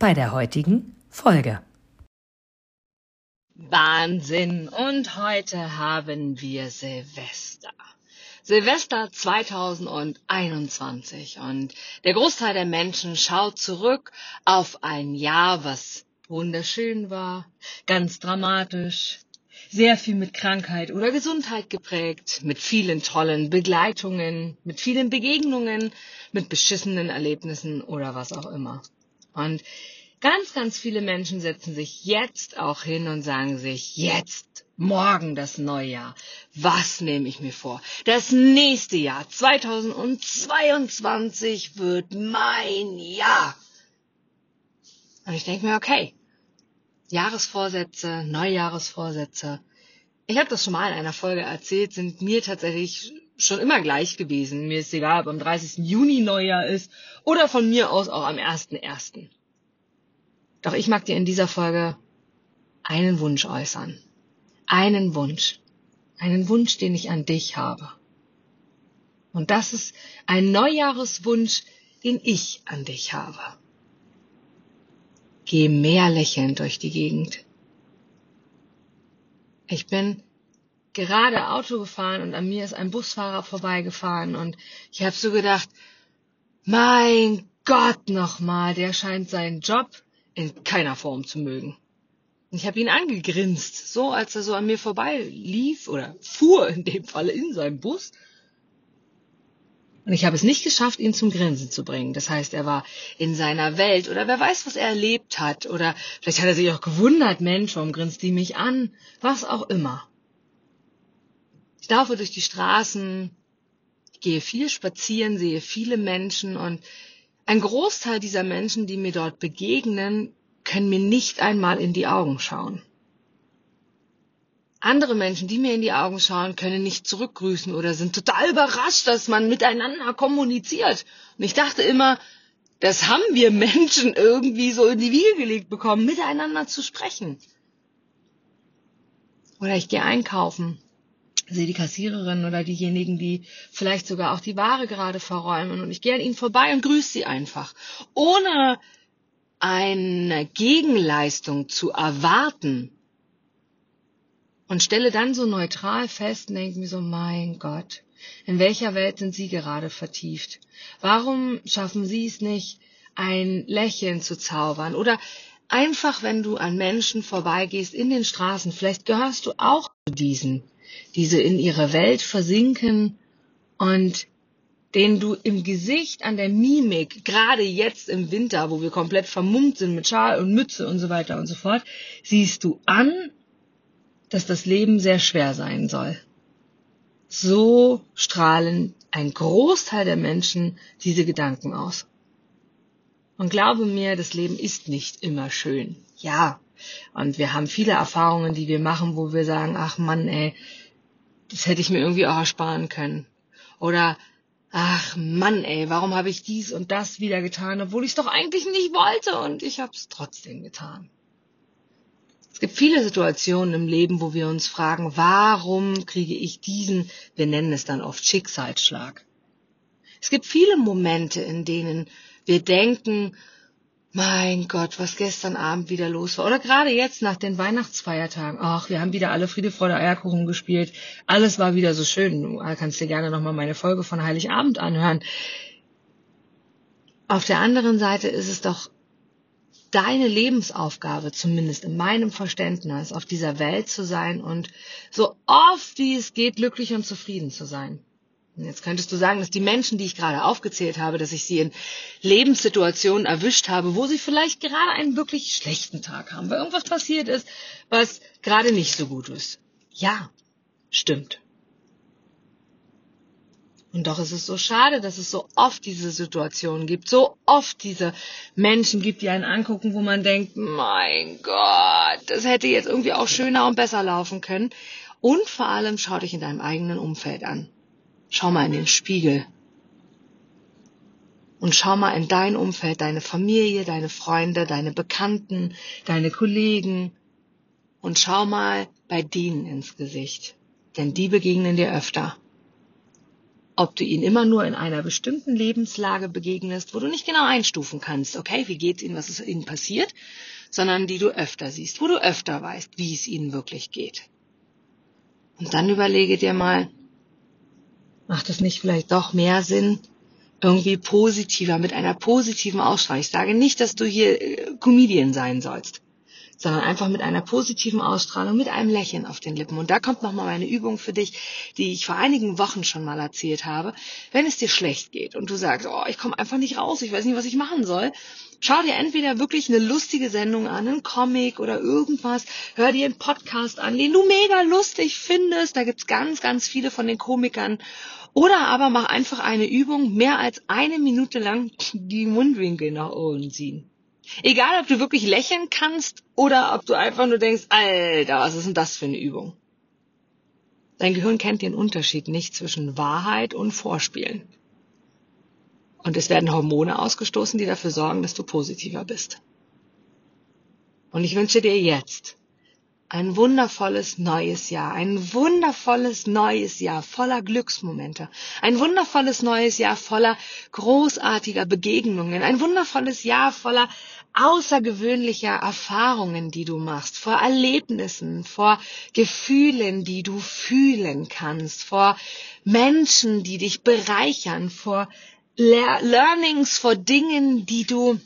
bei der heutigen Folge. Wahnsinn! Und heute haben wir Silvester. Silvester 2021 und der Großteil der Menschen schaut zurück auf ein Jahr, was wunderschön war, ganz dramatisch, sehr viel mit Krankheit oder Gesundheit geprägt, mit vielen tollen Begleitungen, mit vielen Begegnungen, mit beschissenen Erlebnissen oder was auch immer. Und ganz, ganz viele Menschen setzen sich jetzt auch hin und sagen sich, jetzt, morgen das Neujahr. Was nehme ich mir vor? Das nächste Jahr, 2022, wird mein Jahr. Und ich denke mir, okay, Jahresvorsätze, Neujahresvorsätze. Ich habe das schon mal in einer Folge erzählt, sind mir tatsächlich schon immer gleich gewesen. Mir ist egal, ob am 30. Juni Neujahr ist oder von mir aus auch am 1.1. Doch ich mag dir in dieser Folge einen Wunsch äußern. Einen Wunsch. Einen Wunsch, den ich an dich habe. Und das ist ein Neujahreswunsch, den ich an dich habe. Geh mehr lächelnd durch die Gegend. Ich bin gerade Auto gefahren und an mir ist ein Busfahrer vorbeigefahren und ich habe so gedacht, mein Gott nochmal, der scheint seinen Job in keiner Form zu mögen. Ich habe ihn angegrinst, so als er so an mir vorbei lief oder fuhr in dem Falle in seinem Bus. Und ich habe es nicht geschafft, ihn zum Grinsen zu bringen. Das heißt, er war in seiner Welt oder wer weiß, was er erlebt hat. Oder vielleicht hat er sich auch gewundert, Mensch, warum grinst die mich an? Was auch immer. Laufe durch die Straßen, gehe viel spazieren, sehe viele Menschen und ein Großteil dieser Menschen, die mir dort begegnen, können mir nicht einmal in die Augen schauen. Andere Menschen, die mir in die Augen schauen, können nicht zurückgrüßen oder sind total überrascht, dass man miteinander kommuniziert. Und ich dachte immer, das haben wir Menschen irgendwie so in die Wiege gelegt bekommen, miteinander zu sprechen. Oder ich gehe einkaufen sehe die Kassiererin oder diejenigen, die vielleicht sogar auch die Ware gerade verräumen und ich gehe an ihnen vorbei und grüße sie einfach, ohne eine Gegenleistung zu erwarten und stelle dann so neutral fest und denke mir so, mein Gott, in welcher Welt sind Sie gerade vertieft? Warum schaffen Sie es nicht, ein Lächeln zu zaubern? Oder einfach, wenn du an Menschen vorbeigehst in den Straßen, vielleicht gehörst du auch zu diesen, diese in ihre Welt versinken und den du im Gesicht, an der Mimik, gerade jetzt im Winter, wo wir komplett vermummt sind mit Schal und Mütze und so weiter und so fort, siehst du an, dass das Leben sehr schwer sein soll. So strahlen ein Großteil der Menschen diese Gedanken aus. Und glaube mir, das Leben ist nicht immer schön. Ja. Und wir haben viele Erfahrungen, die wir machen, wo wir sagen, ach Mann, ey, das hätte ich mir irgendwie auch ersparen können. Oder, ach Mann, ey, warum habe ich dies und das wieder getan, obwohl ich es doch eigentlich nicht wollte und ich habe es trotzdem getan. Es gibt viele Situationen im Leben, wo wir uns fragen, warum kriege ich diesen, wir nennen es dann oft Schicksalsschlag. Es gibt viele Momente, in denen wir denken, mein Gott, was gestern Abend wieder los war. Oder gerade jetzt nach den Weihnachtsfeiertagen. Ach, wir haben wieder alle Friede, Freude, Eierkuchen gespielt. Alles war wieder so schön. Du kannst dir gerne nochmal meine Folge von Heiligabend anhören. Auf der anderen Seite ist es doch deine Lebensaufgabe, zumindest in meinem Verständnis, auf dieser Welt zu sein und so oft wie es geht, glücklich und zufrieden zu sein. Jetzt könntest du sagen, dass die Menschen, die ich gerade aufgezählt habe, dass ich sie in Lebenssituationen erwischt habe, wo sie vielleicht gerade einen wirklich schlechten Tag haben, weil irgendwas passiert ist, was gerade nicht so gut ist. Ja, stimmt. Und doch ist es so schade, dass es so oft diese Situationen gibt, so oft diese Menschen gibt, die einen angucken, wo man denkt, mein Gott, das hätte jetzt irgendwie auch schöner und besser laufen können. Und vor allem schau dich in deinem eigenen Umfeld an. Schau mal in den Spiegel. Und schau mal in dein Umfeld, deine Familie, deine Freunde, deine Bekannten, deine Kollegen. Und schau mal bei denen ins Gesicht. Denn die begegnen dir öfter ob du ihnen immer nur in einer bestimmten Lebenslage begegnest, wo du nicht genau einstufen kannst, okay, wie geht's ihnen, was ist ihnen passiert, sondern die du öfter siehst, wo du öfter weißt, wie es ihnen wirklich geht. Und dann überlege dir mal, macht es nicht vielleicht doch mehr Sinn, irgendwie positiver, mit einer positiven Ausstrahlung. Ich sage nicht, dass du hier äh, Comedian sein sollst sondern einfach mit einer positiven Ausstrahlung, mit einem Lächeln auf den Lippen. Und da kommt nochmal meine Übung für dich, die ich vor einigen Wochen schon mal erzählt habe. Wenn es dir schlecht geht und du sagst, oh, ich komme einfach nicht raus, ich weiß nicht, was ich machen soll, schau dir entweder wirklich eine lustige Sendung an, einen Comic oder irgendwas, hör dir einen Podcast an, den du mega lustig findest. Da gibt's ganz, ganz viele von den Komikern. Oder aber mach einfach eine Übung, mehr als eine Minute lang die Mundwinkel nach oben ziehen. Egal, ob du wirklich lächeln kannst oder ob du einfach nur denkst, Alter, was ist denn das für eine Übung? Dein Gehirn kennt den Unterschied nicht zwischen Wahrheit und Vorspielen. Und es werden Hormone ausgestoßen, die dafür sorgen, dass du positiver bist. Und ich wünsche dir jetzt ein wundervolles neues Jahr, ein wundervolles neues Jahr voller Glücksmomente, ein wundervolles neues Jahr voller großartiger Begegnungen, ein wundervolles Jahr voller außergewöhnlicher Erfahrungen, die du machst, vor Erlebnissen, vor Gefühlen, die du fühlen kannst, vor Menschen, die dich bereichern, vor Learnings, vor Dingen, die du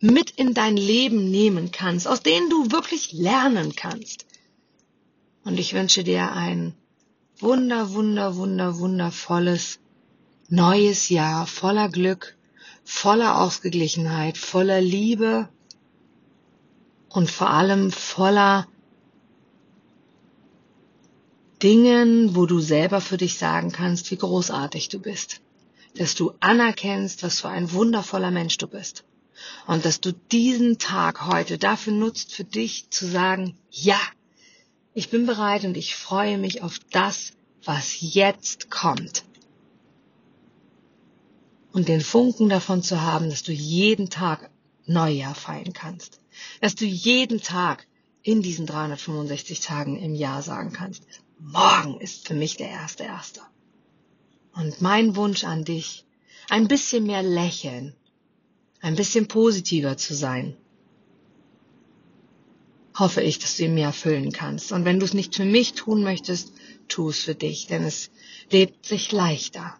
mit in dein Leben nehmen kannst, aus denen du wirklich lernen kannst. Und ich wünsche dir ein wunder, wunder, wunder, wundervolles neues Jahr voller Glück, voller Ausgeglichenheit, voller Liebe und vor allem voller Dingen, wo du selber für dich sagen kannst, wie großartig du bist. Dass du anerkennst, was für ein wundervoller Mensch du bist. Und dass du diesen Tag heute dafür nutzt, für dich zu sagen, ja, ich bin bereit und ich freue mich auf das, was jetzt kommt und den Funken davon zu haben, dass du jeden Tag Neujahr feiern kannst. Dass du jeden Tag in diesen 365 Tagen im Jahr sagen kannst, morgen ist für mich der erste erste. Und mein Wunsch an dich, ein bisschen mehr lächeln, ein bisschen positiver zu sein. Hoffe ich, dass du ihn mir erfüllen kannst. Und wenn du es nicht für mich tun möchtest, tu es für dich, denn es lebt sich leichter.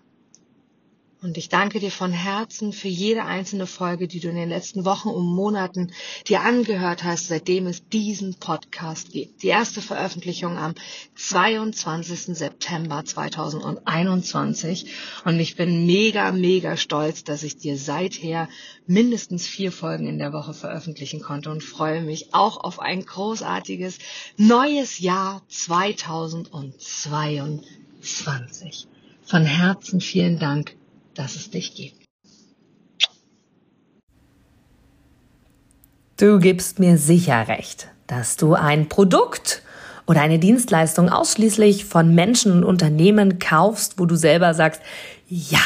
Und ich danke dir von Herzen für jede einzelne Folge, die du in den letzten Wochen und Monaten dir angehört hast, seitdem es diesen Podcast gibt. Die erste Veröffentlichung am 22. September 2021. Und ich bin mega, mega stolz, dass ich dir seither mindestens vier Folgen in der Woche veröffentlichen konnte und freue mich auch auf ein großartiges neues Jahr 2022. Von Herzen vielen Dank dass es dich gibt. Du gibst mir sicher recht, dass du ein Produkt oder eine Dienstleistung ausschließlich von Menschen und Unternehmen kaufst, wo du selber sagst, ja,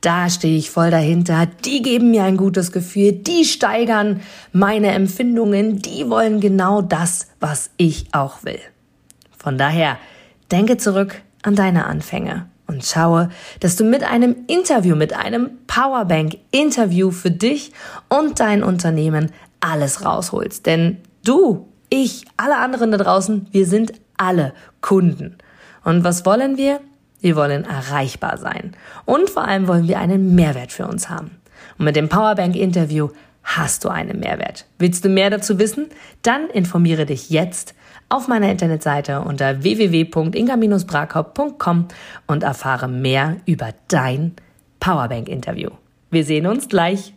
da stehe ich voll dahinter, die geben mir ein gutes Gefühl, die steigern meine Empfindungen, die wollen genau das, was ich auch will. Von daher, denke zurück an deine Anfänge und schaue, dass du mit einem Interview, mit einem Powerbank-Interview für dich und dein Unternehmen alles rausholst. Denn du, ich, alle anderen da draußen, wir sind alle Kunden. Und was wollen wir? Wir wollen erreichbar sein. Und vor allem wollen wir einen Mehrwert für uns haben. Und mit dem Powerbank-Interview hast du einen Mehrwert. Willst du mehr dazu wissen? Dann informiere dich jetzt auf meiner Internetseite unter www.inga-brakop.com und erfahre mehr über dein Powerbank-Interview. Wir sehen uns gleich.